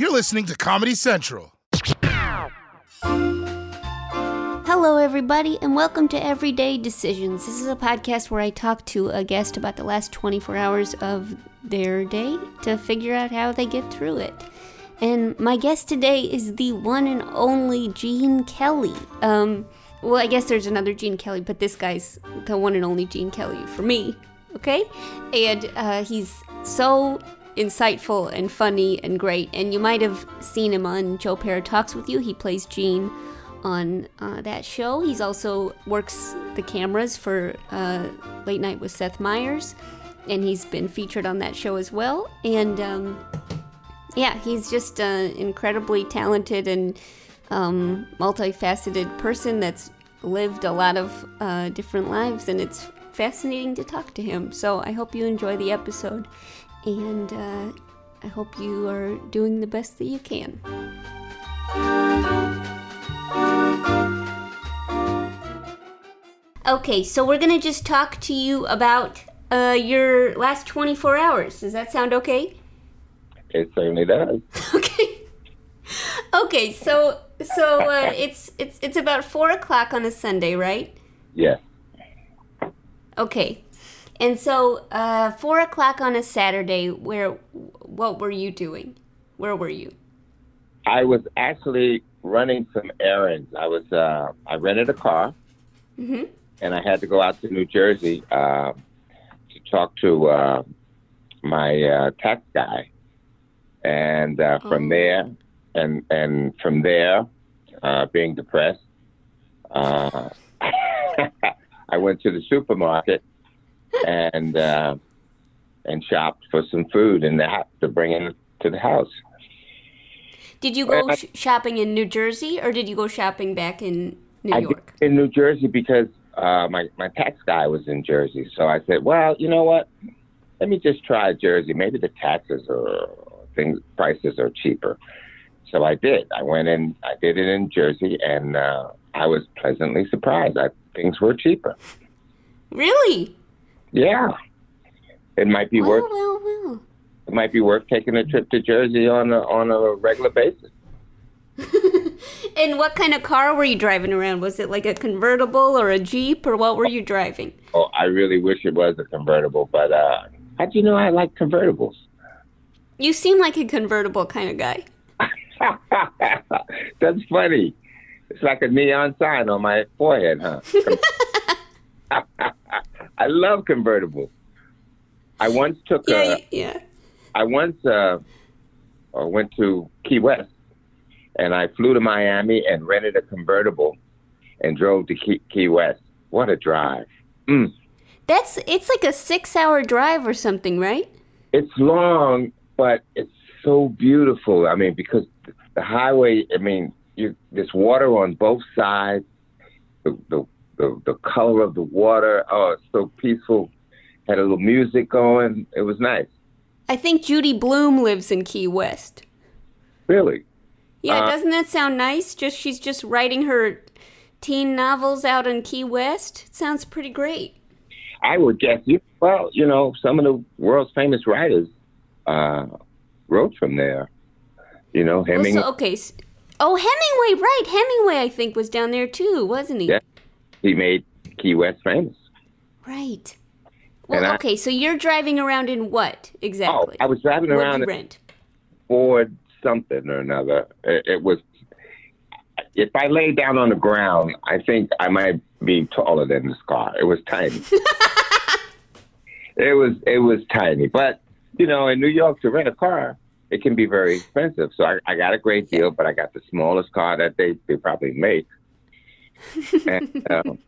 You're listening to Comedy Central. Hello, everybody, and welcome to Everyday Decisions. This is a podcast where I talk to a guest about the last 24 hours of their day to figure out how they get through it. And my guest today is the one and only Gene Kelly. Um, well, I guess there's another Gene Kelly, but this guy's the one and only Gene Kelly for me, okay? And uh, he's so insightful and funny and great. And you might have seen him on Joe Pera Talks with You. He plays Gene on uh, that show. He's also works the cameras for uh, Late Night with Seth Meyers, and he's been featured on that show as well. And um, yeah, he's just an incredibly talented and um, multifaceted person that's lived a lot of uh, different lives, and it's fascinating to talk to him. So I hope you enjoy the episode, and uh, I hope you are doing the best that you can. Okay, so we're gonna just talk to you about uh, your last 24 hours. Does that sound okay? It certainly does. Okay. Okay, so so uh, it's it's it's about four o'clock on a Sunday, right? Yes. Okay, and so uh, four o'clock on a Saturday. Where what were you doing? Where were you? I was actually running some errands. I was uh, I rented a car, hmm and I had to go out to New Jersey uh, to talk to uh, my uh, tax guy, and uh, from Oh. there, and and from there, uh, being depressed, uh, I went to the supermarket and uh, and shopped for some food and that to bring in to the house. Did you go I- sh- shopping in New Jersey or did you go shopping back in New I York? did in New Jersey because uh, my my tax guy was in Jersey. So I said, well, you know what? Let me just try Jersey. Maybe the taxes or things prices are cheaper. So I did. I went in. I did it in Jersey, and uh, I was pleasantly surprised. that things were cheaper. Really? Yeah, it might be worth it might be worth taking a trip to Jersey on a on a regular basis. And what kind of car were you driving around? Was it like a convertible or a Jeep or what were you driving? Oh, I really wish it was a convertible, but uh, how do you know I like convertibles? You seem like a convertible kind of guy. That's funny. It's like a neon sign on my forehead, huh? I love convertibles. I once took Yeah, a. yeah. I once uh, uh, went to Key West, and I flew to Miami and rented a convertible, and drove to Key, Key West. What a drive! Mm. That's it's like a 6-hour drive or something, right? It's long, but it's so beautiful. I mean, because the highway. I mean, you, there's water on both sides. The, the the the color of the water. Oh, it's so peaceful. Had a little music going. It was nice. I think Judy Blume lives in Key West. Really. Yeah, Uh, doesn't that sound nice? Just she's just writing her teen novels out in Key West. It sounds pretty great. I would guess you. Well, you know, some of the world's famous writers uh, wrote from there. You know, Well, Hemingway. so, okay. Oh, Hemingway, right. Hemingway, I think, was down there too, wasn't he? Yeah. He made Key West famous. Right. Well, I- okay, so you're driving around in what exactly? Oh? I was driving What'd around in rent? Ford something or another. It, it was. If I lay down on the ground, I think I might be taller than this car. It was tiny. it was it was tiny, but you know, in New York to rent a car, it can be very expensive. So I, I got a great deal, but I got the smallest car that they they probably make. And, um,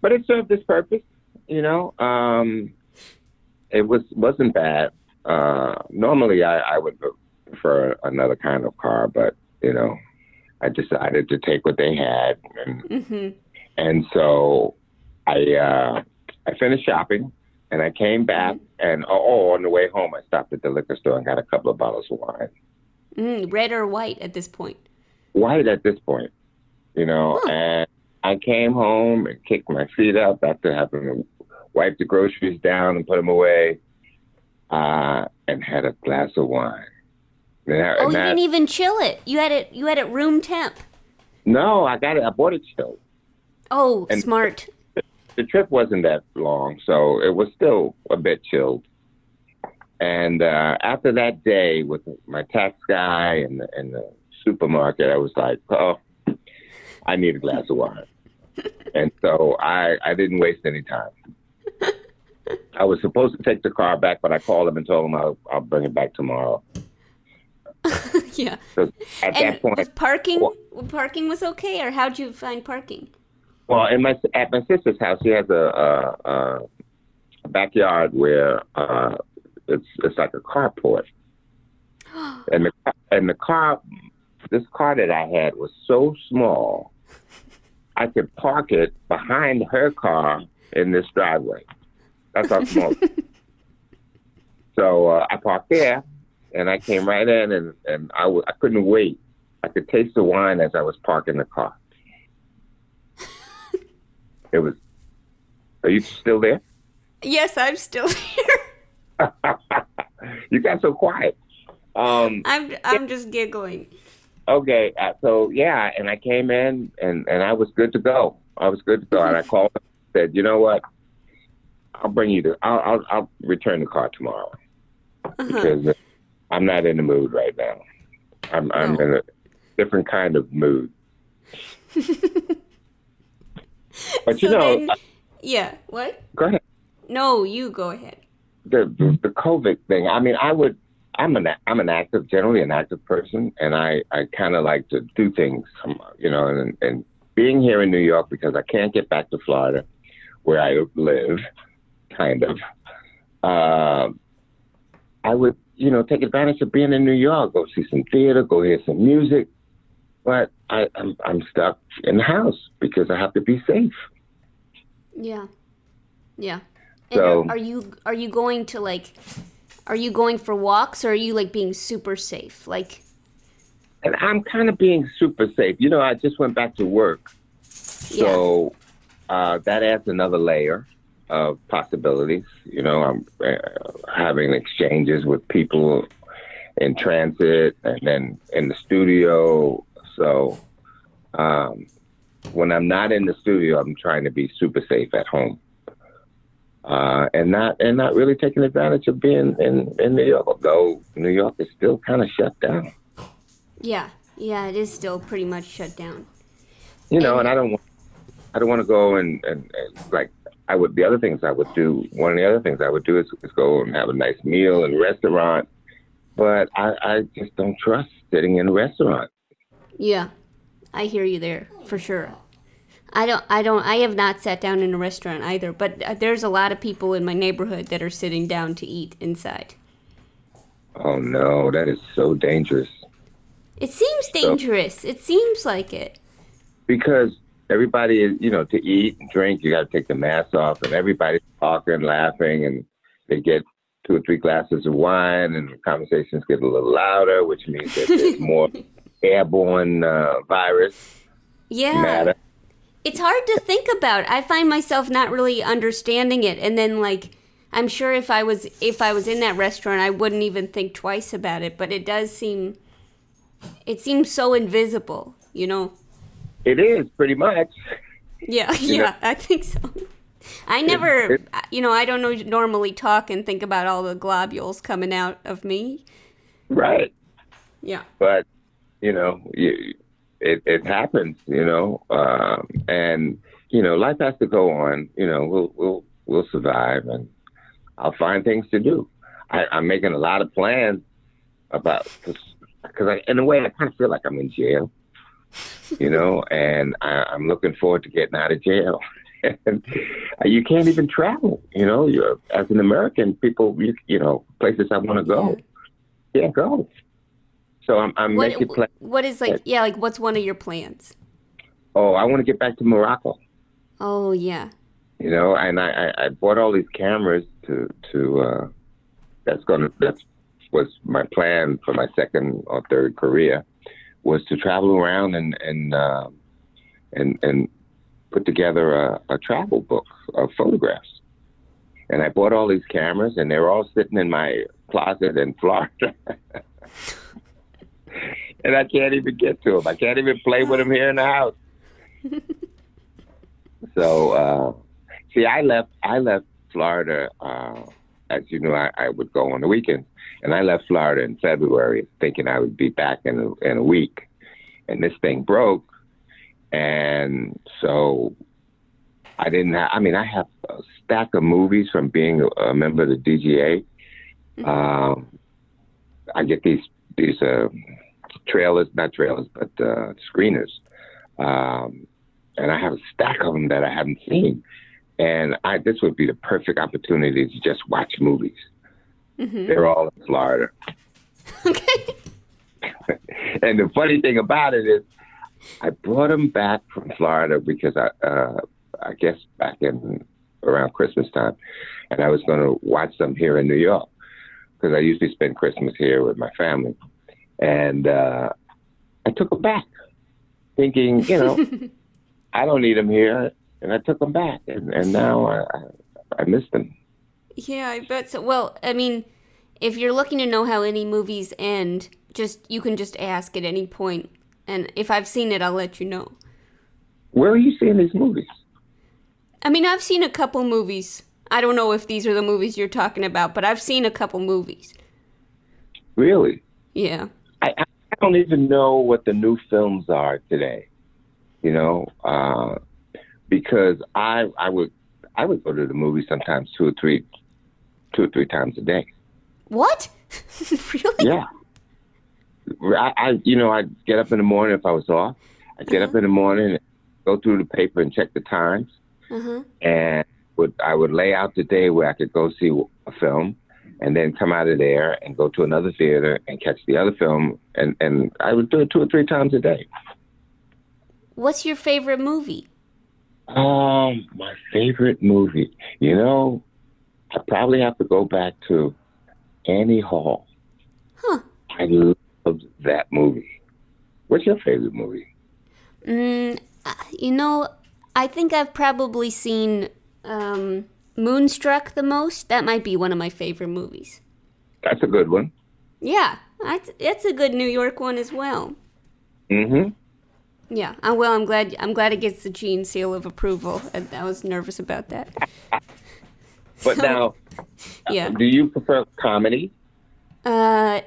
but it served its purpose, you know. Um, it was wasn't bad. Uh, normally, I, I would prefer another kind of car, but you know, I decided to take what they had, and hmm and so I uh, I finished shopping, and I came back, and oh, oh, on the way home, I stopped at the liquor store and got a couple of bottles of wine. Mm, red or white at this point? White at this point, you know, Huh. and I came home and kicked my feet up after having to wipe the groceries down and put them away, uh, and had a glass of wine. I- Oh, you that- didn't even chill it. You had it. You had it room temp. no, I got it. I bought it chilled. Oh, And- smart. the trip wasn't that long, so it was still a bit chilled. And uh, after that day with my tax guy and the, and the supermarket, I was like, oh, I need a glass of wine. And so I, I didn't waste any time. I was supposed to take the car back, but I called him and told him I'll, I'll bring it back tomorrow. yeah. So at And that point, was parking Well- parking was okay, or how'd you find parking? Well, in my at my sister's house, she has a, a, a backyard where uh, it's it's like a carport, and the and the car, this car that I had was so small, I could park it behind her car in this driveway. That's how small. so uh, I parked there, and I came right in, and and I w- I couldn't wait. I could taste the wine as I was parking the car. It was. Are you still there? Yes, I'm still here. you got so quiet. Um, I'm I'm just giggling. Okay, uh, so yeah, and I came in and and I was good to go. I was good to go, and I called and said, you know what? I'll bring you the. I'll I'll, I'll return the car tomorrow Uh-huh. because uh, I'm not in the mood right now. I'm I'm No. in a different kind of mood. but you So know, then- yeah. What? go ahead. No, you go ahead. the, the the COVID thing. I mean, I would. I'm an I'm an active, generally an active person, and I I kind of like to do things, um, you know, and and being here in New York because I can't get back to Florida, where I live, kind of. Um, I would, you know, take advantage of being in New York, go see some theater, go hear some music, but I, I'm I'm stuck in the house because I have to be safe. Yeah. Yeah. And So- are, are you are you going to like are you going for walks or are you like being super safe? Like and I'm kind of being super safe. You know, I just went back to work, so uh, that adds another layer of possibilities. You know, I'm uh, having exchanges with people in transit and then in the studio. So um, when I'm not in the studio, I'm trying to be super safe at home. Uh, and not and not really taking advantage of being in, in New York, though New York is still kind of shut down. Yeah. Yeah, it is still pretty much shut down. you know, And- and I don't, want- I don't want to go and, and, and like I would. The other things I would do. One of the other things I would do is, is go and have a nice meal in a restaurant. But I, I just don't trust sitting in a restaurant. Yeah. I hear you there for sure. I don't I don't I have not sat down in a restaurant either, but uh, there's a lot of people in my neighborhood that are sitting down to eat inside. Oh no, that is so dangerous It seems dangerous. It seems like it. because everybody is, you know, to eat and drink, you got to take the mask off, and everybody's talking, laughing, and they get two or three glasses of wine, and conversations get a little louder, which means that there's more airborne uh, virus Yeah. matter. It's hard to think about. I find myself not really understanding it and then like I'm sure if I was if I was in that restaurant I wouldn't even think twice about it, but it does seem it seems so invisible, you know. It is pretty much. Yeah, You yeah, know- I think so. I never it- you know, I don't know normally talk and think about all the globules coming out of me. Right. Yeah. But, you know, you, it, it happens, you know, um, and, you know, life has to go on, you know, we'll, we'll, we'll survive and I'll find things to do. I, I'm making a lot of plans about, because I, in a way, I kind of feel like I'm in jail, you know, and I, I'm looking forward to getting out of jail. and you can't even travel, you know, you're, as an American, people, you, you know, places I want to go, can't go. So I'm, I'm What making plans. what is like yeah, like what's one of your plans? Oh, I want to get back to Morocco. Oh, yeah. You know, and I, I, I bought all these cameras to to. Uh, that's gonna that's was my plan for my second or third career, was to travel around and and uh, and and put together a, a travel book of photographs. And I bought all these cameras, and they're all sitting in my closet in Florida. and I can't even get to him. I can't even play with him here in the house. so, uh, see, I left. I left Florida. Uh, as you know, I, I would go on the weekends, and I left Florida in February, thinking I would be back in a, in a week. And this thing broke, and so I didn't have. I mean, I have a stack of movies from being a member of the DGA. Mm-hmm. Um, I get these these uh, trailers, not trailers, but uh, screeners, um, and I have a stack of them that I haven't seen. And I, this would be the perfect opportunity to just watch movies. Mm-hmm. They're all in Florida. Okay. and the funny thing about it is, I brought them back from Florida because I, uh, I guess back in around Christmas time, and I was going to watch them here in New York because I usually spend Christmas here with my family, and uh, I took them back, thinking, you know, I don't need them here, and I took them back, and, and now I, I, I miss them. Yeah, I bet so. Well, I mean, if you're looking to know how any movies end, just you can just ask at any point, and if I've seen it, I'll let you know. Where are you seeing these movies? I mean, I've seen a couple movies. I don't know if these are the movies you're talking about, but I've seen a couple movies. Really? Yeah. I, don't even know what the new films are today. You know, uh, because I I would I would go to the movies sometimes two or three two or three times a day. What? really? Yeah. I, I you know I'd get up in the morning if I was off. I'd get uh-huh. up in the morning, go through the paper and check the times, uh-huh. and would I would lay out the day where I could go see a film, and then come out of there and go to another theater and catch the other film, and and I would do it two or three times a day. What's your favorite movie? Um, my favorite movie. You know, I probably have to go back to Annie Hall. Huh. I loved that movie. What's your favorite movie? Mm, you know, I think I've probably seen um, Moonstruck the most. That might be one of my favorite movies. That's a good one. Yeah, that's it's a good New York one as well. Mm-hmm. Yeah. Uh, well, I'm glad. I'm glad it gets the Gene seal of approval. I, I was nervous about that. but so, now, yeah. Do you prefer comedy? Uh,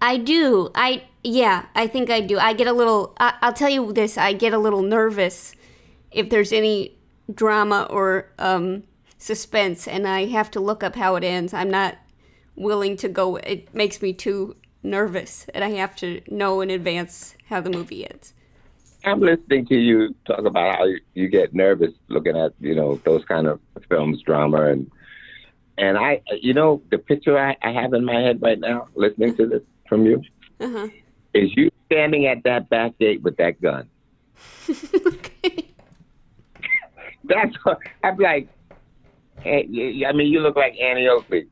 I do. I yeah. I think I do. I get a little. I, I'll tell you this. I get a little nervous if there's any drama or um, suspense, and I have to look up how it ends. I'm not willing to go. It makes me too nervous, and I have to know in advance how the movie ends. I'm listening to you talk about how you, get nervous looking at you know those kind of films, drama, and and I, you know, the picture I, I have in my head right now, listening to this from you, uh-huh. is you standing at that back gate with that gun. okay. That's what I'm like. I mean, you look like Annie Oakley,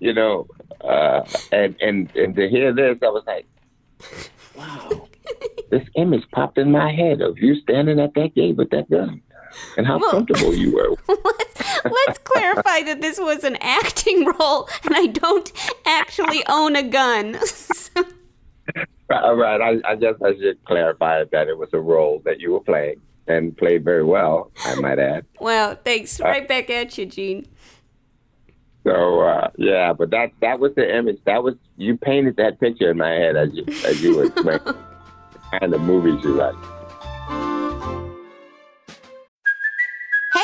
you know, uh, and and and to hear this, I was like, wow, this image popped in my head of you standing at that gate with that gun, and how well, comfortable you were. let's, let's clarify that this was an acting role, and I don't actually own a gun. All right, I, I guess I should clarify that it was a role that you were playing and played very well, I might add. Well, thanks. Uh, right uh, back at you, Gene. So uh, yeah, but that that was the image. That was you painted that picture in my head as you as you were playing kind of movies you like.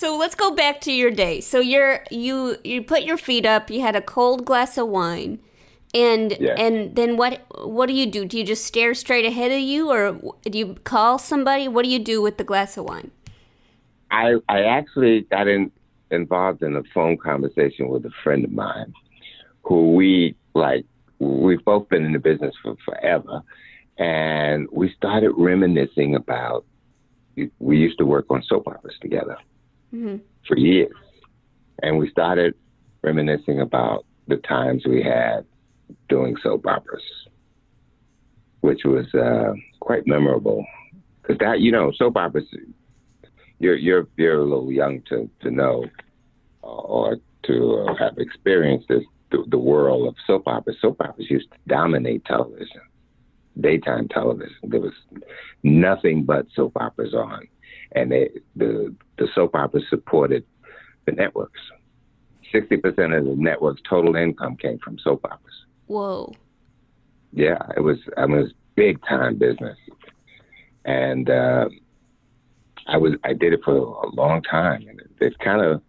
So let's go back to your day. So you're you you put your feet up. You had a cold glass of wine, and yeah. and then what what do you do? Do you just stare straight ahead of you, or do you call somebody? What do you do with the glass of wine? I I actually got in, involved in a phone conversation with a friend of mine, who we like. We've both been in the business for forever, and we started reminiscing about. We used to work on soap operas together hmm for years, and we started reminiscing about the times we had doing soap operas, which was uh, quite memorable. Because that, you know, soap operas, you're you're you're a little young to to know or to uh, have experienced this the, the world of soap operas. Soap operas used to dominate television, daytime television. There was nothing but soap operas on, and they, the the soap operas supported the networks. Sixty percent of the network's total income came from soap operas. Whoa. Yeah, it was. I mean, it was big time business, and uh, I was. I did it for a long time, and it, it kind of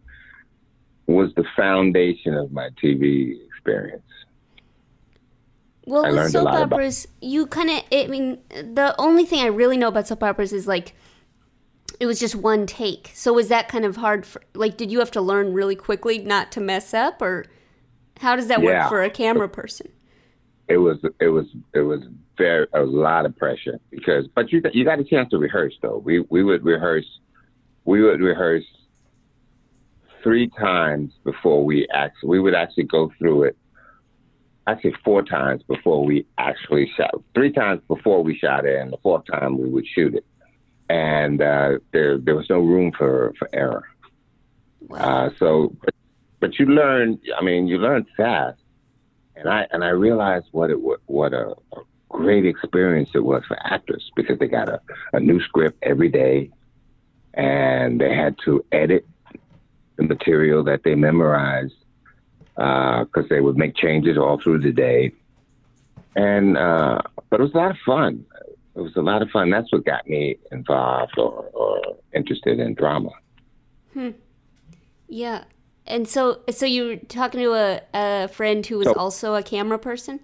was the foundation of my TV experience. Well, I with soap operas, you kind of, I mean, the only thing I really know about soap operas is like, it was just one take. So was that kind of hard for, like, did you have to learn really quickly not to mess up or how does that Yeah. work for a camera person? It was. It was. It was very a lot of pressure because. But you you got a chance to rehearse though. We we would rehearse. We would rehearse three times before we actually. We would actually go through it. Actually, four times before we actually shot. Three times before we shot it, and the fourth time we would shoot it. And uh, there there was no room for for error. Wow. Uh, so, but, but you learn. I mean, you learn fast, and I and I realized what it what a, a great experience it was for actors because they got a, a new script every day, and they had to edit the material that they memorized because they would make changes all through the day. And uh, but it was a lot of fun. It was a lot of fun. That's what got me involved or, or interested in drama. Hmm. yeah. And so, so you were talking to a, a friend who was So- also a camera person?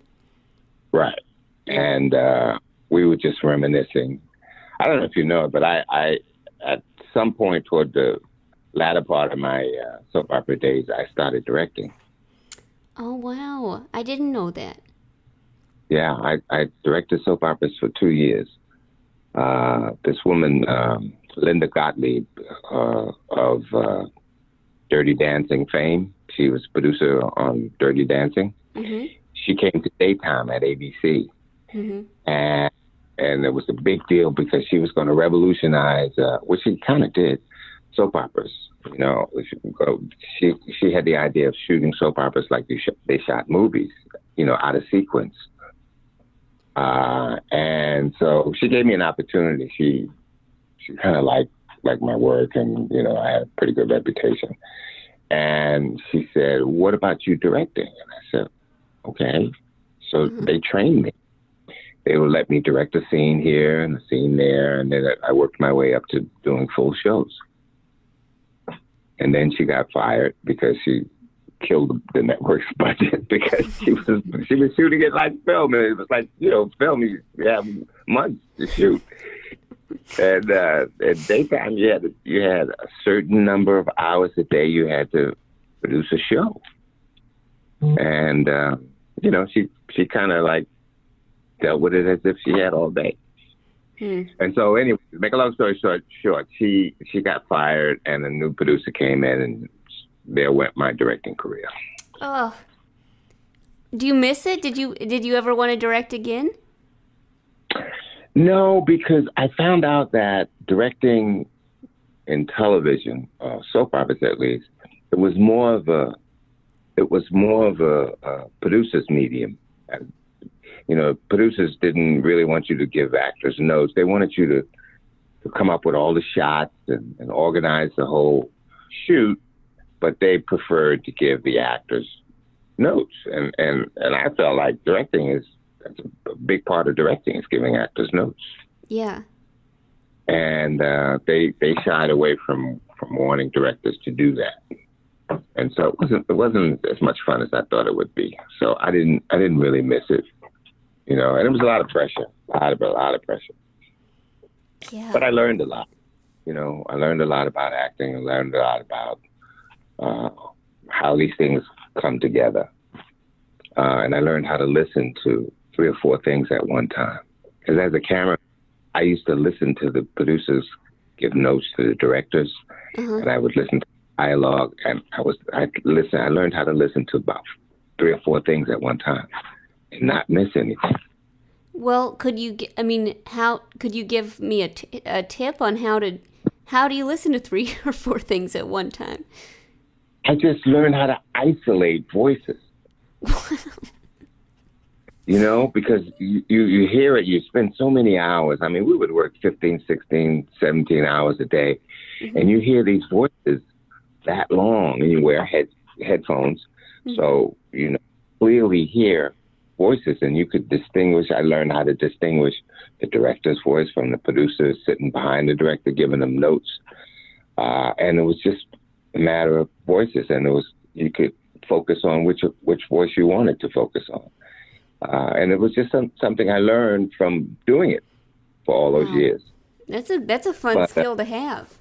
Right. And uh, we were just reminiscing. I don't know if you know it, but I, I at some point toward the latter part of my uh, soap opera days, I started directing. Oh, wow. I didn't know that. Yeah, I, I directed soap operas for two years. Uh, this woman, um, Linda Gottlieb, uh, of uh, Dirty Dancing fame, she was producer on Dirty Dancing. hmm She came to daytime at ABC. hmm and and it was a big deal because she was going to revolutionize, uh, which she kind of did, soap operas. You know, she she had the idea of shooting soap operas like sh- they shot movies, you know, out of sequence. Uh, and so she gave me an opportunity. She she kind of liked like my work, and you know, I had a pretty good reputation. And she said, "What about you directing?" And I said, "Okay." So they trained me they would let me direct a scene here and a scene there, and then I worked my way up to doing full shows. And then she got fired because she killed the network's budget because she was she was shooting it like film, and it was like you know film you have months to shoot. And uh, at daytime, you had you had a certain number of hours a day you had to produce a show, and uh, you know she she kind of like dealt with it as if she had all day. Hmm. And so, anyway, to make a long story short, short, she she got fired, and a new producer came in, and there went my directing career. Oh. Do you miss it? Did you did you ever want to direct again? No, because I found out that directing in television, uh, soap operas at least, it was more of a it was more of a, a producer's medium. You know, producers didn't really want you to give actors notes. They wanted you to, to come up with all the shots and, and organize the whole shoot, but they preferred to give the actors notes. And, and, and I felt like directing is that's a, a big part of directing is giving actors notes. Yeah. And uh, they they shied away from, from wanting directors to do that. And so it wasn't it wasn't as much fun as I thought it would be. So I didn't I didn't really miss it. You know, and it was a lot of pressure. A lot of a lot of pressure. Yeah. But I learned a lot. You know, I learned a lot about acting. I learned a lot about uh, how these things come together. uh, and I learned how to listen to three or four things at one time. Because as a camera, I used to listen to the producers give notes to the directors, and I would listen to dialogue, and I was I listen. I learned how to listen to about three or four things at one time and not miss anything. Well, could you? I mean, how could you give me a, t- a tip on how to? How do you listen to three or four things at one time? I just learned how to isolate voices. you know, because you, you, you hear it, you spend so many hours. I mean, we would work 15, 16, 17 hours a day, mm-hmm. and you hear these voices that long, and you wear head, headphones. Mm-hmm. So, you know, clearly hear voices, and you could distinguish. I learned how to distinguish the director's voice from the producer sitting behind the director, giving them notes. Uh, and it was just a matter of voices, and it was you could focus on which which voice you wanted to focus on, uh, and it was just some, something I learned from doing it for all those years. That's a that's a fun But, uh, skill to have.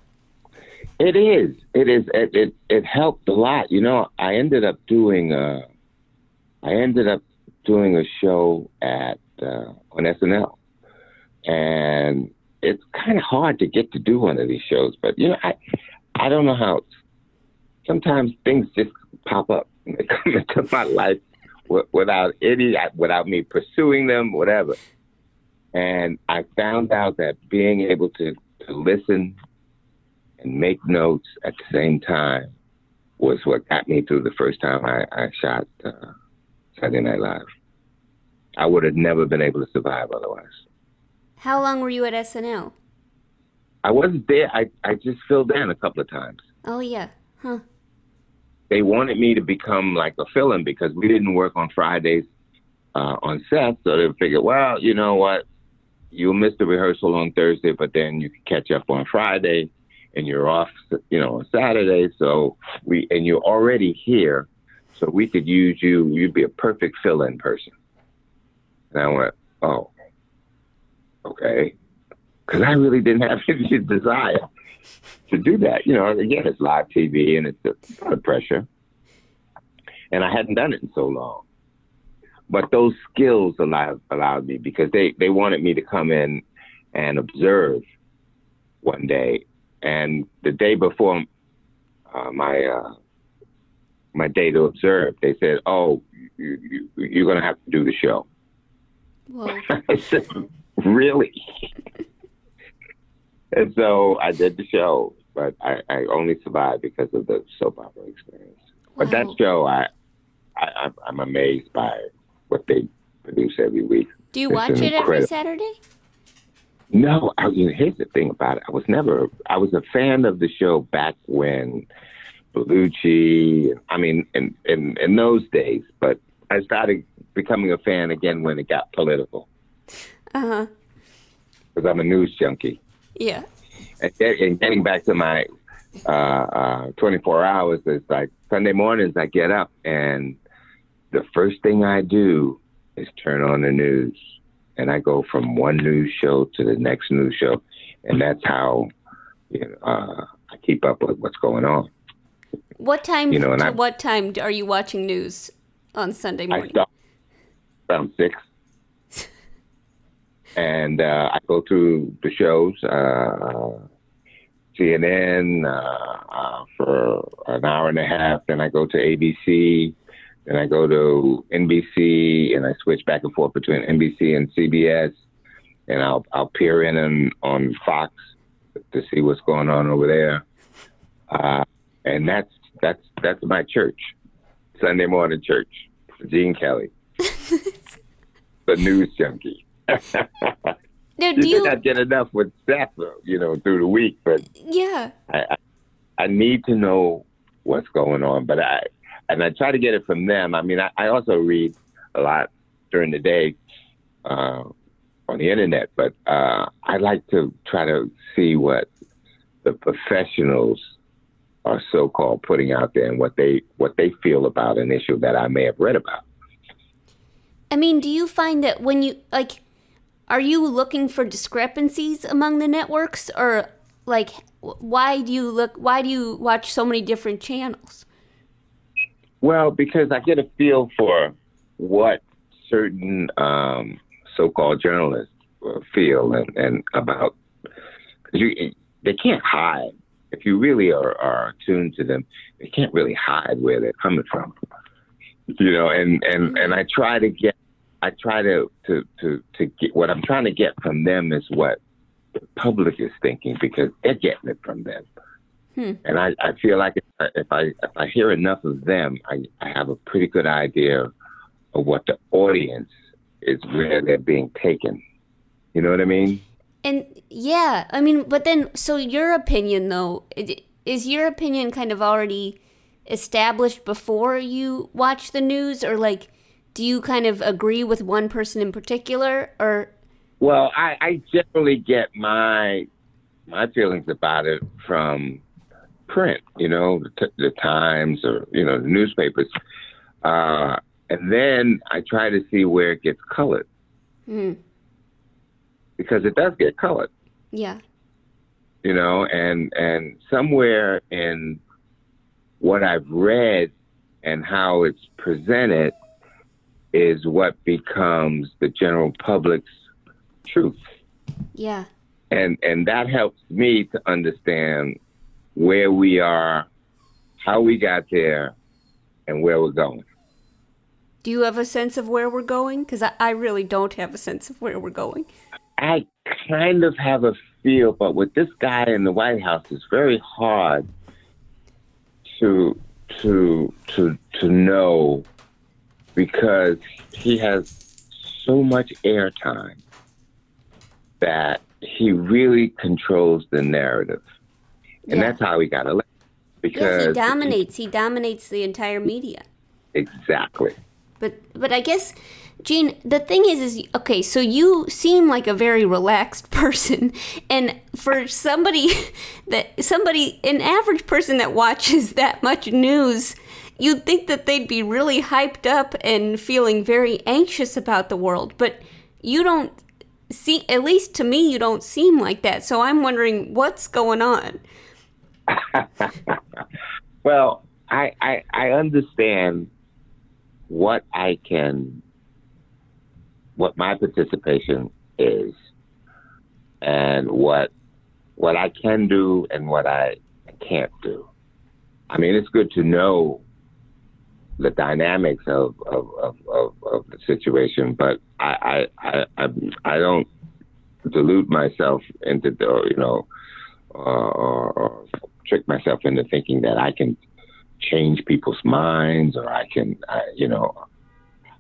It is, it is, it it, it helped a lot. You know, I ended up doing uh, I ended up doing a show at uh, on SNL, and it's kind of hard to get to do one of these shows. But you know, I I don't know how. Sometimes things just pop up and come into my life without any without me pursuing them, whatever. And I found out that being able to, to listen and make notes at the same time was what got me through the first time I, I shot uh, Saturday Night Live. I would have never been able to survive otherwise. How long were you at SNL? I wasn't there. I, I just filled in a couple of times. Oh yeah, huh? They wanted me to become like a fill-in because we didn't work on Fridays uh, on set. So they figured, well, you know what? You'll miss the rehearsal on Thursday, but then you can catch up on Friday, and you're off, you know, on Saturday. So we and you're already here, so we could use you. You'd be a perfect fill-in person. And I went, oh, okay, because I really didn't have any desire to do that. You know, again, it's live TV and it's a lot of pressure, and I hadn't done it in so long. But those skills allowed allowed me because they they wanted me to come in and observe one day, and the day before uh, my uh, my day to observe, they said, "Oh, you, you, you're going to have to do the show." Whoa. I said, really? and so I did the show, but I, I only survived because of the soap opera experience. But that Wow. show, I, I, I'm- I'm amazed by what they produce every week. Do you It's watch it every. Saturday? No, I, you know, here's the thing about it. I was never, I was a fan of the show back when Belushi, I mean, in, in, in those days, but I started becoming a fan again when it got political Uh huh. because I'm a news junkie. Yeah. and, and getting back to my uh, uh, 24 hours, it's like Sunday mornings I get up and the first thing I do is turn on the news. And I go from one news show to the next news show. And that's how you know, uh, I keep up with what's going on. What time You know, and to I- what time are you watching news on Sunday I morning? start around six. and uh, I go through the shows, uh, CNN uh, uh, for an hour and a half. Then I go to ABC. Then I go to NBC, and I switch back and forth between NBC and CBS. And I'll I'll peer in on, on Fox to see what's going on over there. Uh, and that's that's that's my church, Sunday morning church. Gene Kelly, the news junkie. Now, you do you? cannot get enough with Seth, you know, through the week, but Yeah. I, I, I need to know what's going on. But I, and I try to get it from them. I mean, I, I also read a lot during the day uh, on the internet, but uh, I like to try to see what the professionals are so-called putting out there and what they what they feel about an issue that I may have read about. I mean, do you find that when you like, are you looking for discrepancies among the networks, or like, why do you look? Why do you watch so many different channels? Well, because I get a feel for what certain um, so-called journalists feel and, and about you. They can't hide if you really are, are tuned to them. They can't really hide where they're coming from. You know, and and and I try to get, I try to to to to get what I'm trying to get from them is what the public is thinking because they're getting it from them. Hmm. And I, I feel like if I, if I if I hear enough of them, I, I have a pretty good idea of what the audience is where they're being taken. You know what I mean? And yeah, I mean, but then, so your opinion though, is your opinion kind of already established before you watch the news, or like, do you kind of agree with one person in particular, or Well, I, I generally get my my feelings about it from print, you know, the, the Times or you know the newspapers, uh, and then I try to see where it gets colored. Hmm. Because it does get colored, yeah, you know, and and somewhere in what I've read and how it's presented is what becomes the general public's truth. yeah, and and that helps me to understand where we are, how we got there, and where we're going. Do you have a sense of where we're going? Because I, I really don't have a sense of where we're going. I kind of have a feel, but with this guy in the White House, it's very hard to to to to know because he has so much airtime that he really controls the narrative, and Yeah. that's how he got elected. Because he dominates. He dominates the entire media. exactly. But but I guess, Gene, the thing is, is okay. So you seem like a very relaxed person, and for somebody that somebody an average person that watches that much news, you'd think that they'd be really hyped up and feeling very anxious about the world. But you don't see, at least to me, you don't seem like that. So I'm wondering what's going on. Well, I, I I understand what I can, what my participation is, and what what I can do and what I can't do. I mean, it's good to know the dynamics of of, of, of, of the situation, but I I, I I don't delude myself into the you know uh, or, or trick myself into thinking that I can change people's minds or I can, I, you know,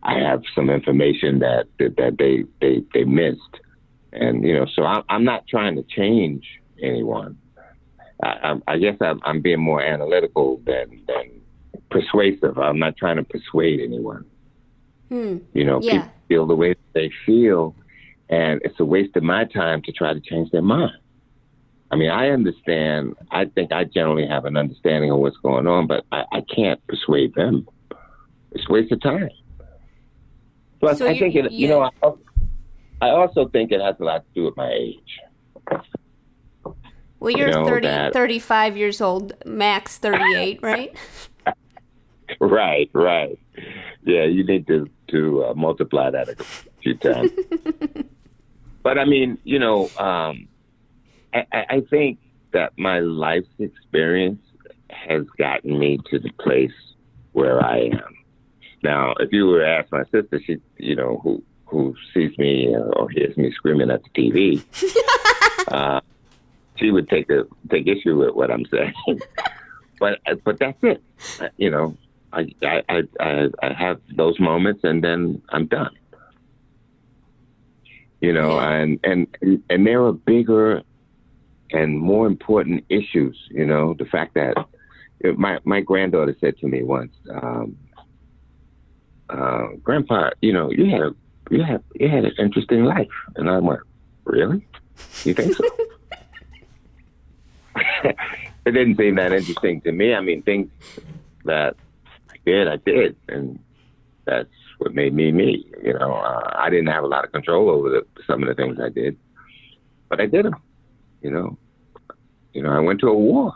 I have some information that that, that they, they they missed, and you know, so I'm I'm not trying to change anyone. I, I, I guess I'm, I'm being more analytical than than persuasive. I'm not trying to persuade anyone. Hmm. You know, Yeah. people feel the way they feel, and it's a waste of my time to try to change their mind. I mean, I understand. I think I generally have an understanding of what's going on, but I, I can't persuade them. It's a waste of time. Plus, So I you- think it. You you- know, I, also think it has a lot to do with my age. Well, You you're know, 30, that- 35 years old, max 38, right? Right, right. Yeah, you need to to uh, multiply that a few times. but I mean, you know, um, I, I I think that my life's experience has gotten me to the place where I am. Now, if you were to ask my sister, she, you know, who who sees me uh, or hears me screaming at the TV, uh, she would take a take issue with what I'm saying. but but that's it. Uh, You know, I, I, I, I, I have those moments and then I'm done. You know, and, and, and there are bigger and more important issues, you know, the fact that my, my granddaughter said to me once, um, uh, grandpa, you know, you had a, you had, you had an interesting life. And I'm like, really? You think so? it didn't seem that interesting to me. I mean, things that I did, I did, and that's what made me me. You know, uh, I didn't have a lot of control over the, some of the things I did, but I did them. You know, you know, I went to a war.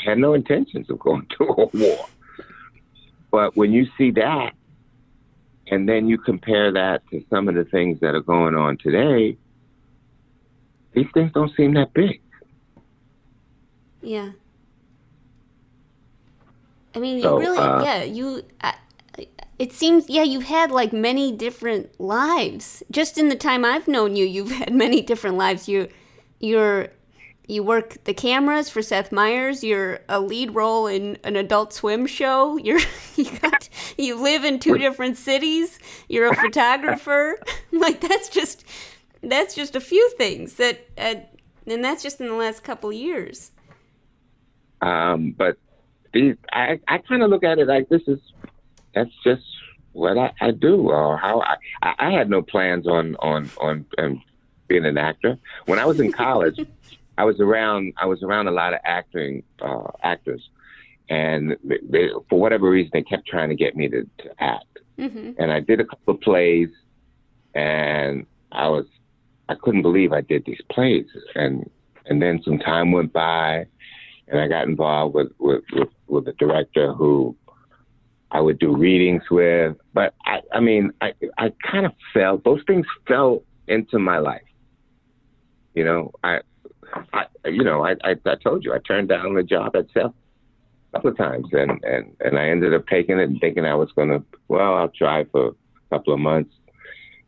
I had no intentions of going to a war, but when you see that, and then you compare that to some of the things that are going on today, these things don't seem that big. Yeah. I mean, So, you really, uh, yeah, you. I, it seems, yeah, you've had like many different lives. Just in the time I've known you, you've had many different lives. You, you're, you work the cameras for Seth Meyers. You're a lead role in an Adult Swim show. You're, you got, you live in two different cities. You're a photographer. like that's just, that's just a few things that, uh, and that's just in the last couple years. Um, but these, I, I kind of look at it like this is, that's just what I, I do, or how I, I, I had no plans on on on um, being an actor. When I was in college, I was around, I was around a lot of acting uh, actors, and they, they, for whatever reason, they kept trying to get me to, to act. hmm And I did a couple of plays, and I was, I couldn't believe I did these plays, and and then some time went by, and I got involved with with with, with a director who I would do readings with. But I, I mean, I I kind of fell. Those things fell into my life. You know, I, I you know, I, I I told you I turned down the job at Seth a couple of times, and and and I ended up taking it and thinking I was gonna. Well, I'll try for a couple of months.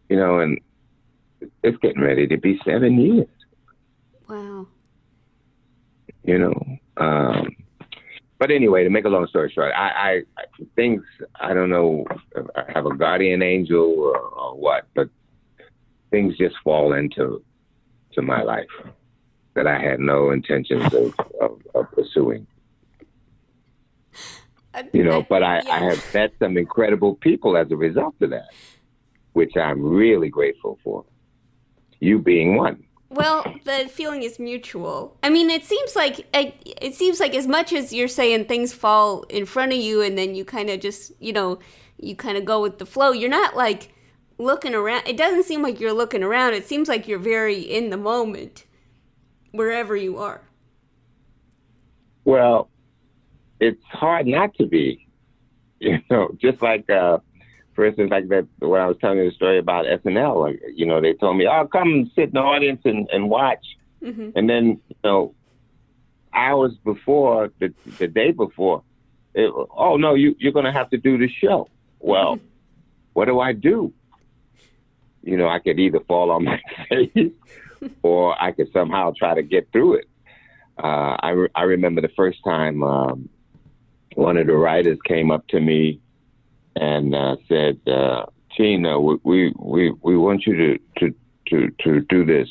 You know, and it's getting ready to be seven years. Wow. you know. Um, but anyway, to make a long story short, I, I, I things I don't know if I have a guardian angel or, or what, but things just fall into to my life that I had no intentions of, of, of pursuing. Uh, you know, but I, I have met some incredible people as a result of that, which I'm really grateful for. You being one. Well, the feeling is mutual. I mean, it seems like it, it seems like as much as you're saying things fall in front of you, and then you kind of just you know you kind of go with the flow. You're not like looking around. It doesn't seem like you're looking around. It seems like you're very in the moment, wherever you are. Well, it's hard not to be. You know, just like, uh, for instance, like that when I was telling you the story about SNL, like, you know, they told me, "Oh, come sit in the audience and, and watch," hmm and then you know, hours before the the day before, it, oh no, you you're gonna have to do the show. Well, what do I do? You know, I could either fall on my face or I could somehow try to get through it. Uh, I, re- I remember the first time um, one of the writers came up to me and uh, said, uh, "Tina, we, we we we want you to to to to do this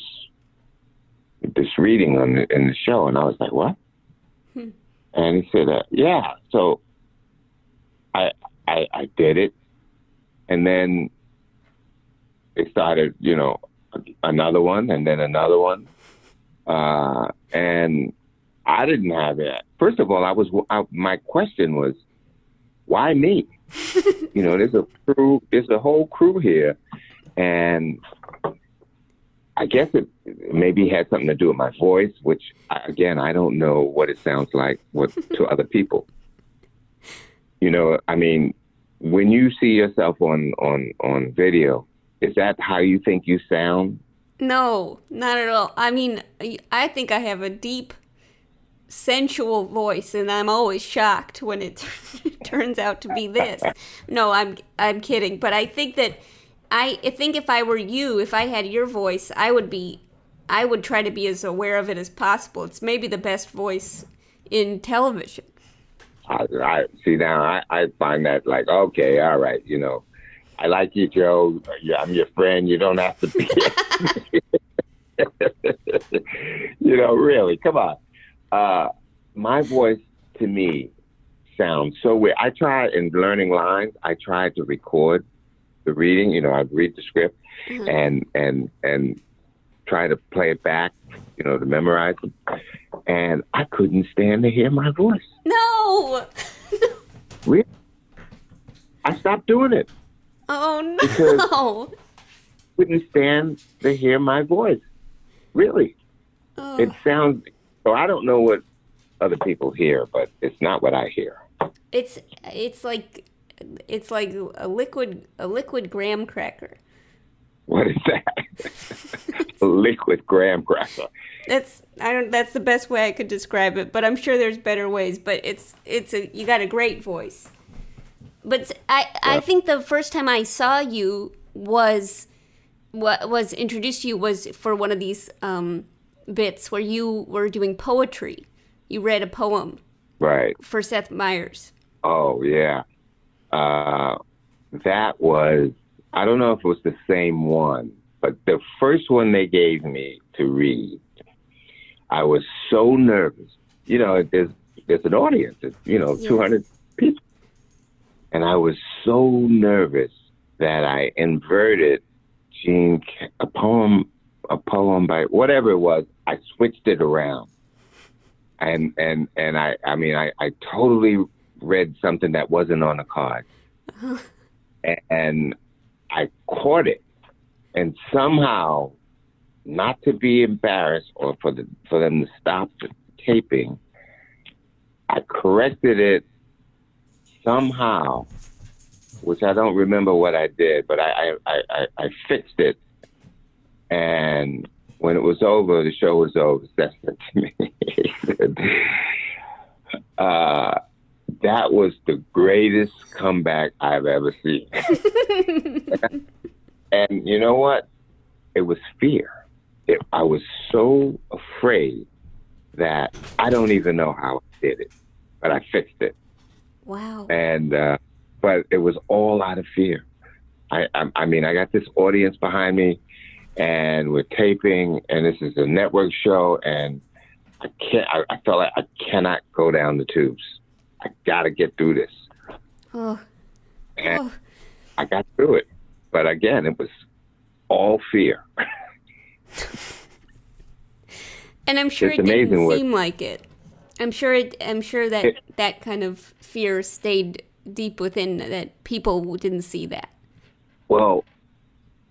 this reading on the, in the show." And I was like, "What?" Hmm. And he said, uh, "Yeah." So I I I did it, and then it started, you know, another one, and then another one, uh, and I didn't have it. First of all, I was I, my question was, why me? you know, there's a crew, there's a whole crew here, and I guess it maybe had something to do with my voice, which again I don't know what it sounds like with, to other people. You know, I mean, when you see yourself on on on video, is that how you think you sound? No, not at all. I mean, I think I have a deep, sensual voice, and I'm always shocked when it turns out to be this. No, I'm I'm kidding, but I think that I, I think if I were you, if I had your voice, I would be, I would try to be as aware of it as possible. It's maybe the best voice in television. I, I see now. I, I find that like okay, all right, you know, I like you, Joe. I'm your friend. You don't have to be. you know, really, come on. Uh, my voice to me sounds so weird. I try in learning lines. I try to record the reading. You know, I read the script Mhm. and and and try to play it back. You know, to memorize it. And I couldn't stand to hear my voice. No. really? I stopped doing it. Oh Because- no. couldn't stand to hear my voice. Really. Oh. It sounds so I don't know what other people hear, but it's not what I hear. it's it's like it's like a liquid a liquid graham cracker. What is that? a liquid graham cracker. That's I don't. That's the best way I could describe it. But I'm sure there's better ways. But it's it's a you got a great voice. But I I think the first time I saw you was what was introduced to you was for one of these um, bits where you were doing poetry. You read a poem Right. for Seth Meyers. Oh yeah. Uh, that was I don't know if it was the same one, but the first one they gave me to read, I was so nervous. You know, there's there's an audience, it's, you know, Yeah. 200 people, and I was so nervous that I inverted Gene a poem a poem by whatever it was. I switched it around, and and and I I mean I I totally read something that wasn't on the card, A- and I caught it, and somehow, not to be embarrassed or for the for them to stop the taping, I corrected it somehow, which I don't remember what I did, but I I, I, I, fixed it, and when it was over, the show was over. That's to me. Said, uh, that was the greatest comeback I've ever seen. and you know what? It was fear. It, I was so afraid that I don't even know how I did it, but I fixed it. Wow. And uh, but it was all out of fear. I, I I mean, I got this audience behind me, and we're taping, and this is a network show, and I can't. I, I felt like I cannot go down the tubes. I got to get through this. Oh. And Oh. I got through it. But again, it was all fear. And I'm sure It's it didn't amazing what- seem like it. I'm sure it. I'm sure that It- that kind of fear stayed deep within. That people didn't see that. Well,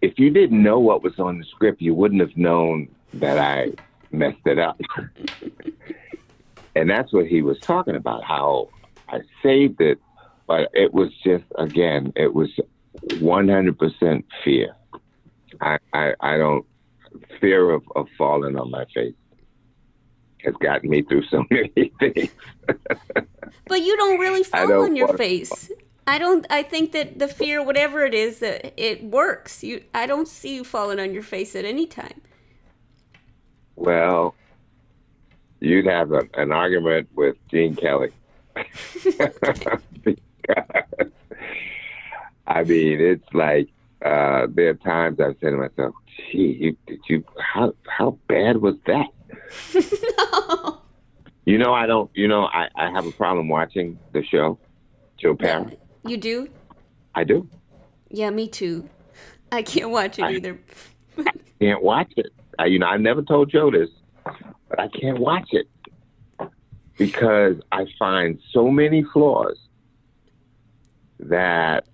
if you didn't know what was on the script, you wouldn't have known that I messed it up. and that's what he was talking about, how I saved it, but it was just, again, it was 100% fear. I, I, I don't, fear of, of falling on my face has gotten me through so many things. But you don't really fall don't on your face. I don't. I think that the fear, whatever it is, that it works. You. I don't see you falling on your face at any time. Well, you'd have a, an argument with Gene Kelly. Because, I mean, it's like uh, there are times I've said to myself, "Gee, you, did you? How how bad was that?" You know, I don't. You know, I, I have a problem watching the show, Joe Pera. You do? I do. Yeah, me too. I can't watch it I- either. Can't watch it. I, you know, I never told Joe this, but I can't watch it because I find so many flaws that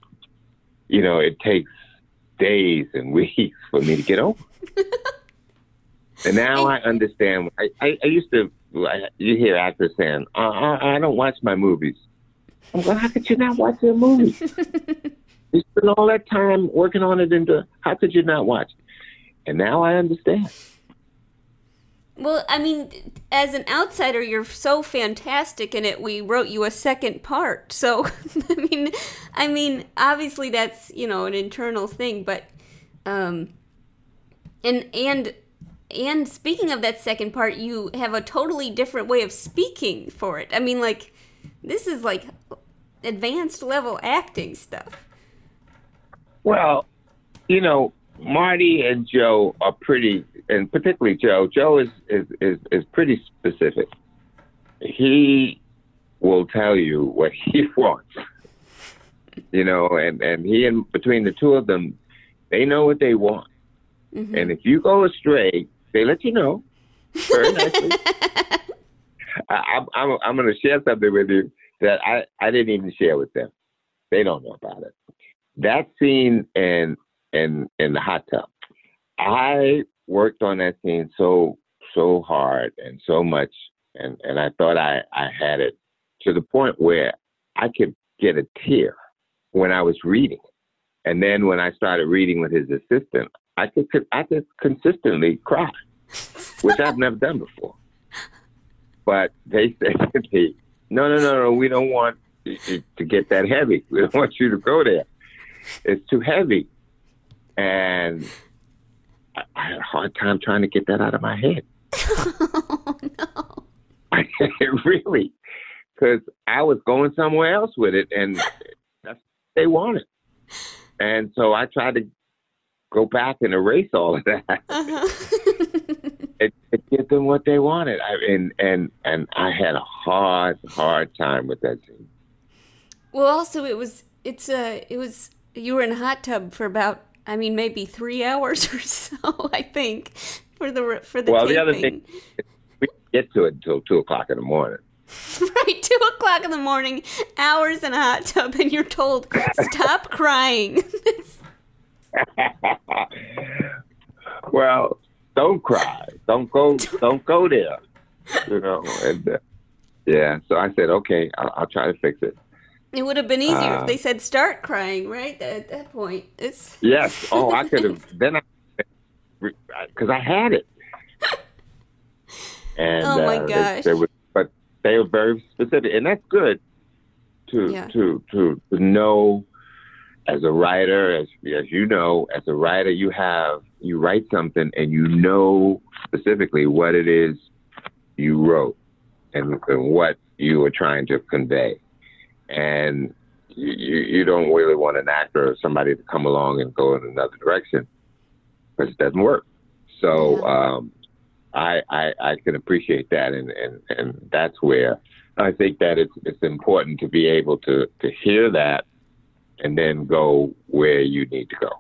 you know it takes days and weeks for me to get over. And now I understand. I, I, I used to. I, you hear actors saying, uh, I, "I don't watch my movies." I'm going, "How could you not watch your movie? you spend all that time working on it, and how could you not watch?" And now I understand. Well, I mean, as an outsider, you're so fantastic in it. We wrote you a second part, so I mean, I mean, obviously that's you know an internal thing, but um, and and and speaking of that second part, you have a totally different way of speaking for it. I mean, like this is like advanced level acting stuff. Well, you know, Marty and Joe are pretty, and particularly Joe. Joe is is is, is pretty specific. He will tell you what he wants. You know, and and he and between the two of them, they know what they want. Mhm. And if you go astray, they let you know very nicely. I, I'm I'm, I'm going to share something with you that I I didn't even share with them. They don't know about it. That scene in in in the hot tub. I worked on that scene so so hard and so much, and and I thought I I had it to the point where I could get a tear when I was reading. And then when I started reading with his assistant, I could I could consistently cry, which I've never done before. But they said to me, "No, no, no, no. We don't want it to get that heavy. We don't want you to go there. It's too heavy." And I I had a hard time trying to get that out of my head. oh no. really, because I was going somewhere else with it, and that's what they wanted. And so I tried to go back and erase all of that Uh-huh. and, and give them what they wanted. I, and and and I had a hard, hard time with that scene. well, also it was it's uh it was you were in a hot tub for about I mean maybe three hours or so I think for the for the Well, the other thing- We didn't get to it until two o'clock in the morning. right, two o'clock in the morning, hours in a hot tub, and you're told stop crying. well, don't cry. Don't go. Don't go there. You know. And uh, yeah, so I said, okay, I'll, I'll try to fix it. it would have been easier Uh, if they said start crying. Right at that point, it's Yes. Oh, I could have. then I, because I had it. And Oh, my uh, they- gosh. they were- but they were very specific, and that's good to Yeah. to to to know. As a writer, as as you know, as a writer, you have you write something and you know specifically what it is you wrote and, and what you were trying to convey, and you, you you don't really want an actor or somebody to come along and go in another direction because it doesn't work. So um, I, I I can appreciate that, and, and and that's where I think that it's it's important to be able to to hear that and then go where you need to go.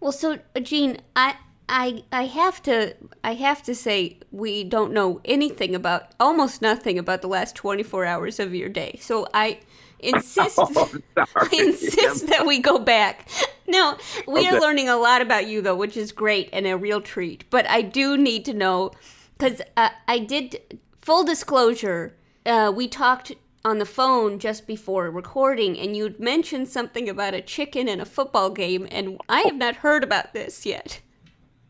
well. So, Gene, I. I, I have to I have to say we don't know anything about almost nothing about the last 24 hours of your day. So I insist Oh. I insist that we go back. No, we are learning a lot about you, though, which is great and a real treat. But I do need to know because uh, I did, full disclosure, uh, we talked on the phone just before recording, and you'd mentioned something about a chicken and a football game, and I have not heard about this yet.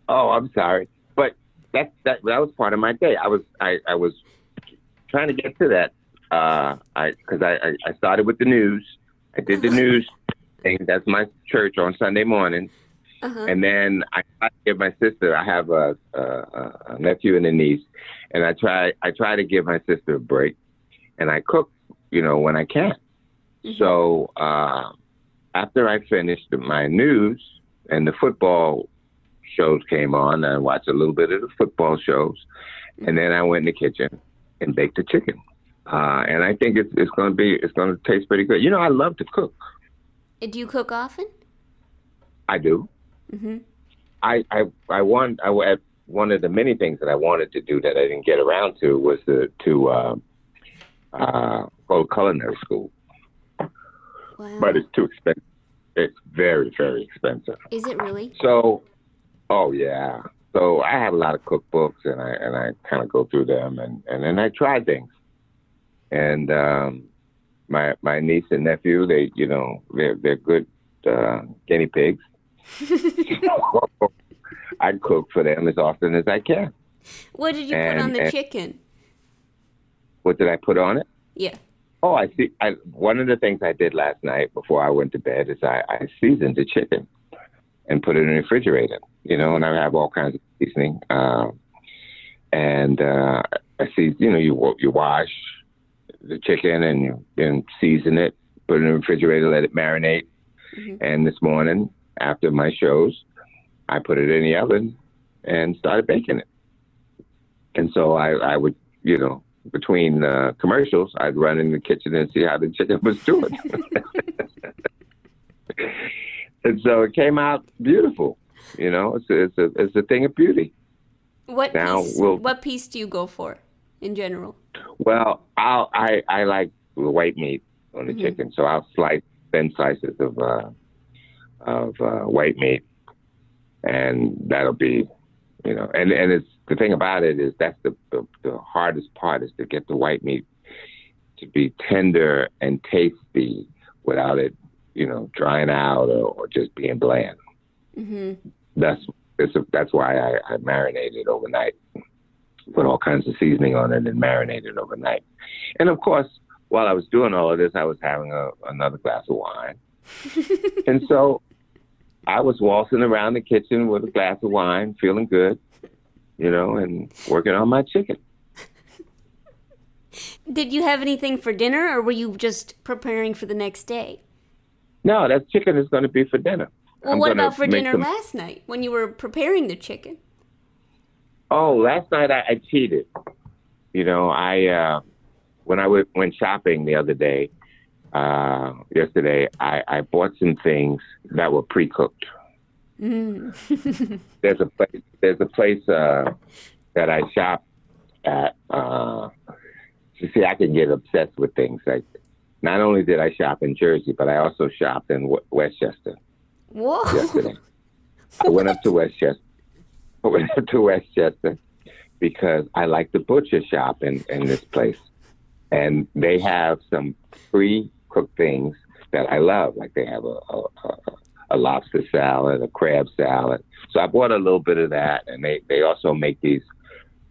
Oh, I'm sorry, but that that that was part of my day. I was I, I was trying to get to that. Uh, I because I, I I started with the news. I did the news thing. That's my church on Sunday morning, Uh-huh. and then I tried to give my sister. I have a, a, a nephew and a niece, and I try I try to give my sister a break, and I cook, you know, when I can. So uh, after I finished my news and the football shows came on, I watched a little bit of the football shows, and then I went in the kitchen and baked the chicken. Uh, and I think it's it's going to be it's going to taste pretty good. You know, I love to cook. Do you cook often? I do. Mhm. I I I want I one of the many things that I wanted to do that I didn't get around to was to to uh, uh, go to culinary school, Wow. but it's too expensive. It's very very expensive. is it really? So, oh yeah. So I have a lot of cookbooks, and I and I kind of go through them, and and then I try things. And um, my my niece and nephew, they you know they're they're good uh, guinea pigs. I cook for them as often as I can. What did you put on the chicken? What did I put on it? Yeah. Oh, I see. I, one of the things I did last night before I went to bed is I, I seasoned the chicken and put it in the refrigerator. You know, and I have all kinds of seasoning. Um, and uh, I see, you know, you you wash the chicken and you and season it, put it in the refrigerator, let it marinate. Mhm. And this morning, after my shows, I put it in the oven and started baking it. And so I, I would, you know, between uh, commercials, I'd run in the kitchen and see how the chicken was doing. and so it came out beautiful. You know, it's a, it's a, it's a thing of beauty. What Now piece? we'll- What piece do you go for, in general? Well, I'll, I I like the white meat on the Mhm. chicken, so I'll slice thin slices of uh, of uh, white meat, and that'll be, you know, and and it's the thing about it is that's the, the the hardest part is to get the white meat to be tender and tasty without it you know, drying out or, or just being bland. hmm That's it's a, that's why I, I marinated overnight. Put all kinds of seasoning on it and marinated overnight. And of course, while I was doing all of this, I was having a, another glass of wine. and so I was waltzing around the kitchen with a glass of wine, feeling good, you know, and working on my chicken. Did you have anything for dinner, or were you just preparing for the next day? No, that chicken is going to be for dinner. Well, I'm what about for dinner some- last night when you were preparing the chicken? Oh, last night I, I cheated. You know, I uh, when I went, went shopping the other day, uh, yesterday, I, I bought some things that were pre-cooked. Mm. There's a place. There's a place uh, that I shop at. Uh, you see, I can get obsessed with things. Like, not only did I shop in Jersey, but I also shopped in w- Westchester Whoa! yesterday. I went up to Westchester. I went up to Westchester because I like the butcher shop in, in this place. And they have some pre cooked things that I love. Like they have a, a, a, a lobster salad, a crab salad. So I bought a little bit of that. And they, they also make these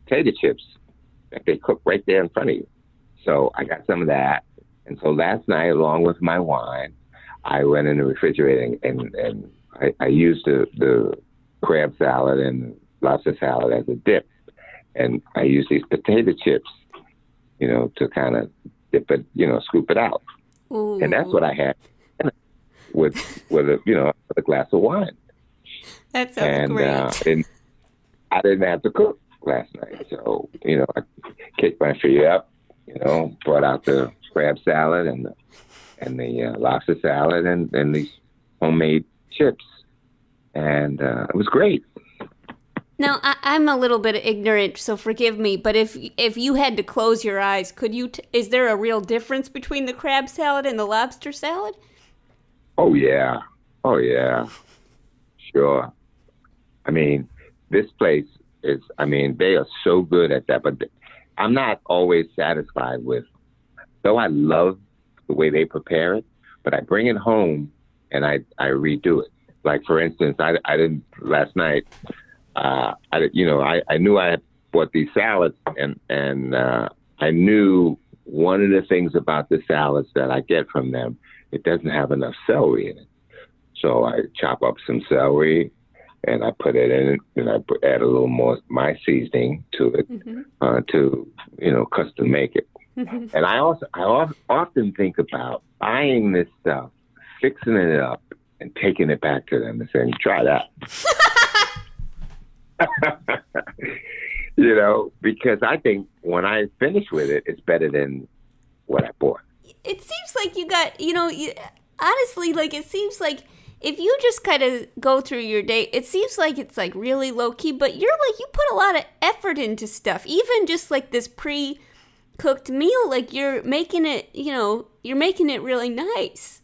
potato chips that they cook right there in front of you. So I got some of that. And so last night, along with my wine, I went in the refrigerator and, and I, I used the, the crab salad and lobster salad as a dip. And I used these potato chips, you know, to kind of dip it, you know, scoop it out. Ooh. And that's what I had with, with a, you know, a glass of wine. That sounds and, great. uh, and I didn't have to cook last night. So, you know, I kicked my feet up, you know, brought out the crab salad and the, and the uh, lobster salad and, and these homemade chips. And uh, it was great. Now I, I'm a little bit ignorant, so forgive me. But if if you had to close your eyes, could you? T- is there a real difference between the crab salad and the lobster salad? Oh yeah. Oh yeah. Sure. I mean, this place is I mean, they are so good at that, but I'm not always satisfied with though I love the way they prepare it, but I bring it home and I I redo it. Like for instance, I I didn't last night uh I you know, I I knew I had bought these salads and and uh I knew one of the things about the salads that I get from them it doesn't have enough celery in it. So I chop up some celery and I put it in it and I put, add a little more my seasoning to it uh, to you know custom make it. And I also I often think about buying this stuff, fixing it up, and taking it back to them and saying, "Try that." you know, because I think when I finish with it, it's better than what I bought. It seems like you got you know you, honestly like it seems like if you just kind of go through your day, it seems like it's like really low key, but you're like you put a lot of effort into stuff, even just like this pre cooked meal like you're making it you know you're making it really nice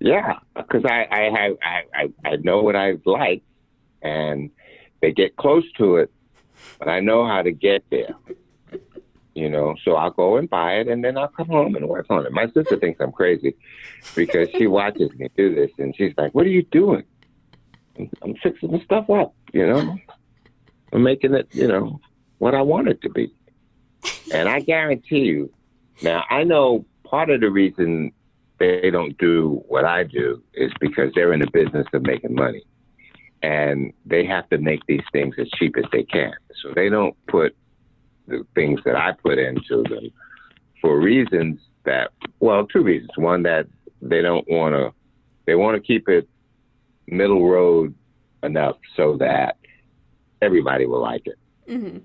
Yeah, because I I, have, I I I know what I like, and they get close to it, but I know how to get there. You know, so I'll go and buy it, and then I'll come home and work on it. My sister thinks I'm crazy because she watches me do this, and she's like, "What are you doing?" I'm, fixing the stuff up. You know, I'm making it. You know, what I want it to be. And I guarantee you, now I know part of the reason they don't do what I do is because they're in the business of making money. And they have to make these things as cheap as they can. So they don't put the things that I put into them for reasons that, well, two reasons. One, that they don't want to, they want to keep it middle road enough so that everybody will like it. hmm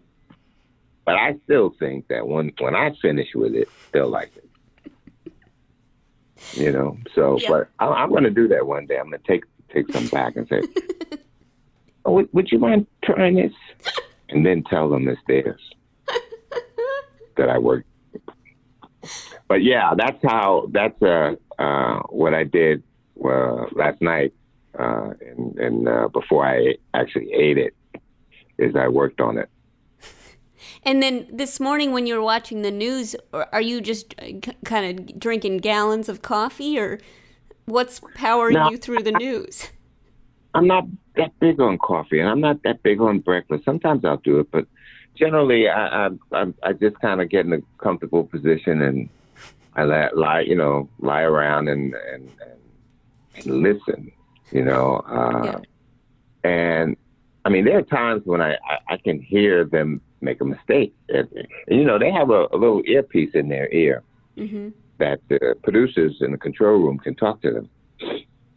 But I still think that when when I finish with it, they'll like it. You know, so Yeah. but I, I'm going to do that one day. I'm going to take take some back and say, oh, would, "Would you mind trying this?" And then tell them it's theirs that I work. But yeah, that's how that's uh, uh, what I did uh, last night, uh, and, and uh, before I actually ate it, is I worked on it. And then this morning, when you were watching the news, are you just kind of drinking gallons of coffee, or What's powering No, you through the news? I'm not that big on coffee, and I'm not that big on breakfast. Sometimes I'll do it, but generally, I I I, I just kind of get in a comfortable position and I lie, lie you know, lie around and and, and, listen, you know. Uh, Yeah. And I mean, there are times when I, I, I can hear them make a mistake. And, you know, they have a, a little earpiece in their ear hmm that the producers in the control room can talk to them.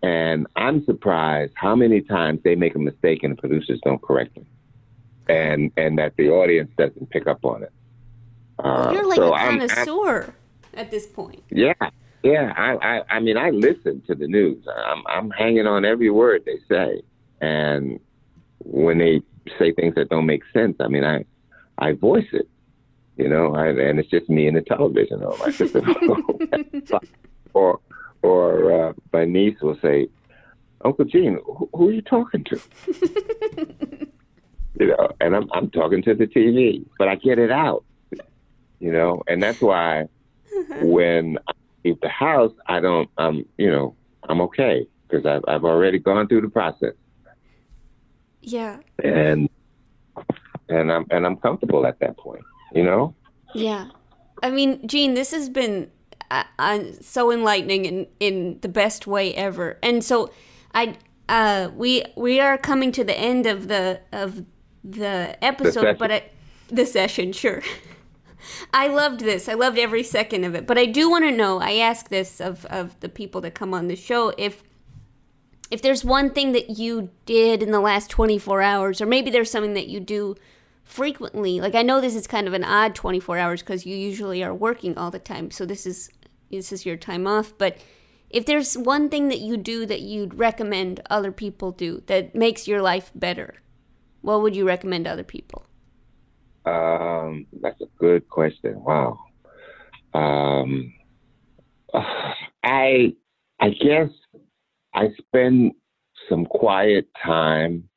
And I'm surprised how many times they make a mistake and the producers don't correct them, and and that the audience doesn't pick up on it. Uh, You're like so a I'm- I'm- connoisseur at this point. yeah, yeah. I, I, I mean, I listen to the news. I'm, I'm hanging on every word they say, and when they say things that don't make sense, I mean, I, I voice it. You know, I, and it's just me and the television, or my sister, or, or uh, my niece will say, "Uncle Gene, who, who are you talking to?" you know, and I'm, I'm talking to the TV, but I get it out. You know, and that's why when I leave the house, I don't, I'm, you know, I'm okay because I've, I've already gone through the process Yeah. and and I'm and I'm comfortable at that point, you know. Yeah. I mean, Gene, this has been uh, uh, so enlightening in, in the best way ever. And so I uh we we are coming to the end of the of the episode, session. but I, the session, sure. I loved this. I loved every second of it. But I do want to know, I ask this of of the people that come on the show if if there's one thing that you did in the last 24 hours or maybe there's something that you do frequently like i know this is kind of an odd 24 hours because you usually are working all the time so this is this is your time off but if there's one thing that you do that you'd recommend other people do that makes your life better what would you recommend other people Um, that's a good question. Wow. Um, I I guess I spend some quiet time,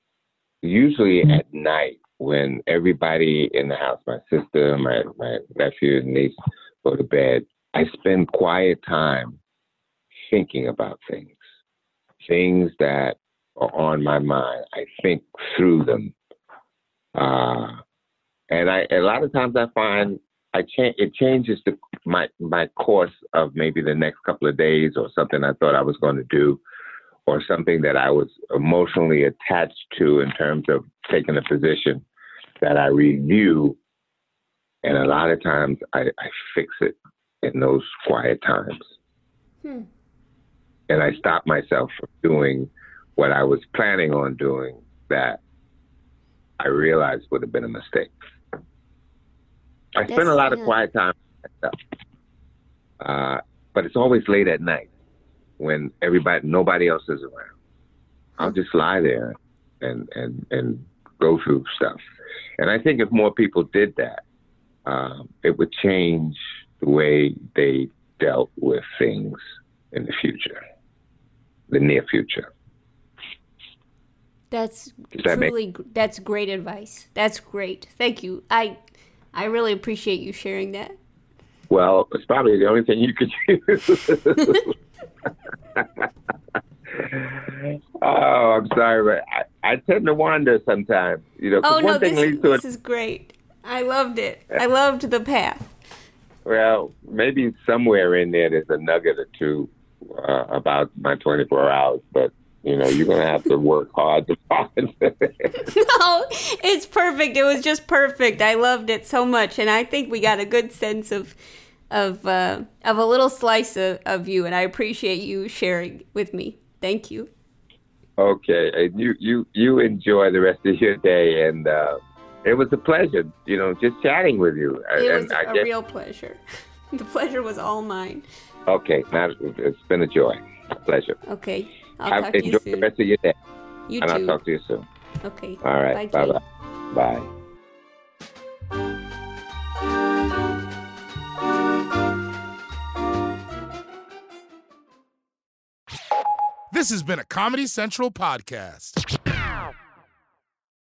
usually at night when everybody in the house, my sister, my my nephew, and niece, go to bed. I spend quiet time thinking about things, things that are on my mind. I think through them. Uh, and I a lot of times I find I change it changes the my my course of maybe the next couple of days or something I thought I was going to do or something that I was emotionally attached to in terms of taking a position that I review and a lot of times I, I fix it in those quiet times. Hmm. And I stop myself from doing what I was planning on doing that I realized would have been a mistake. I spend a lot of quiet time. Uh, but it's always late at night when everybody, nobody else is around. I'll just lie there and, and, and go through stuff. And I think if more people did that, um, it would change the way they dealt with things in the future, the near future. That's that make- truly that's great advice that's great thank you i i really appreciate you sharing that Well, it's probably the only thing you could use. oh, I'm sorry, but I, I tend to wander sometimes. You know, oh, one no thing this, leads to this it. is great i loved it i loved the path Well, maybe somewhere in there there's a nugget or two uh, about my 24 hours, but you know, you're gonna have to work hard to find it. no it's perfect. It was just perfect. I loved it so much and i think we got a good sense of of uh, of a little slice of, of you and i appreciate you sharing with me. Thank you. Okay, and you you you enjoy the rest of your day, and uh, it was a pleasure, you know, just chatting with you. it and was a guess real pleasure. The pleasure was all mine. Okay, it's been a joy, a pleasure. okay i'll Have, talk to you enjoy the soon. rest of your day, you and I'll talk to you soon. okay. All right, Bye, bye bye, bye. This has been a Comedy Central podcast.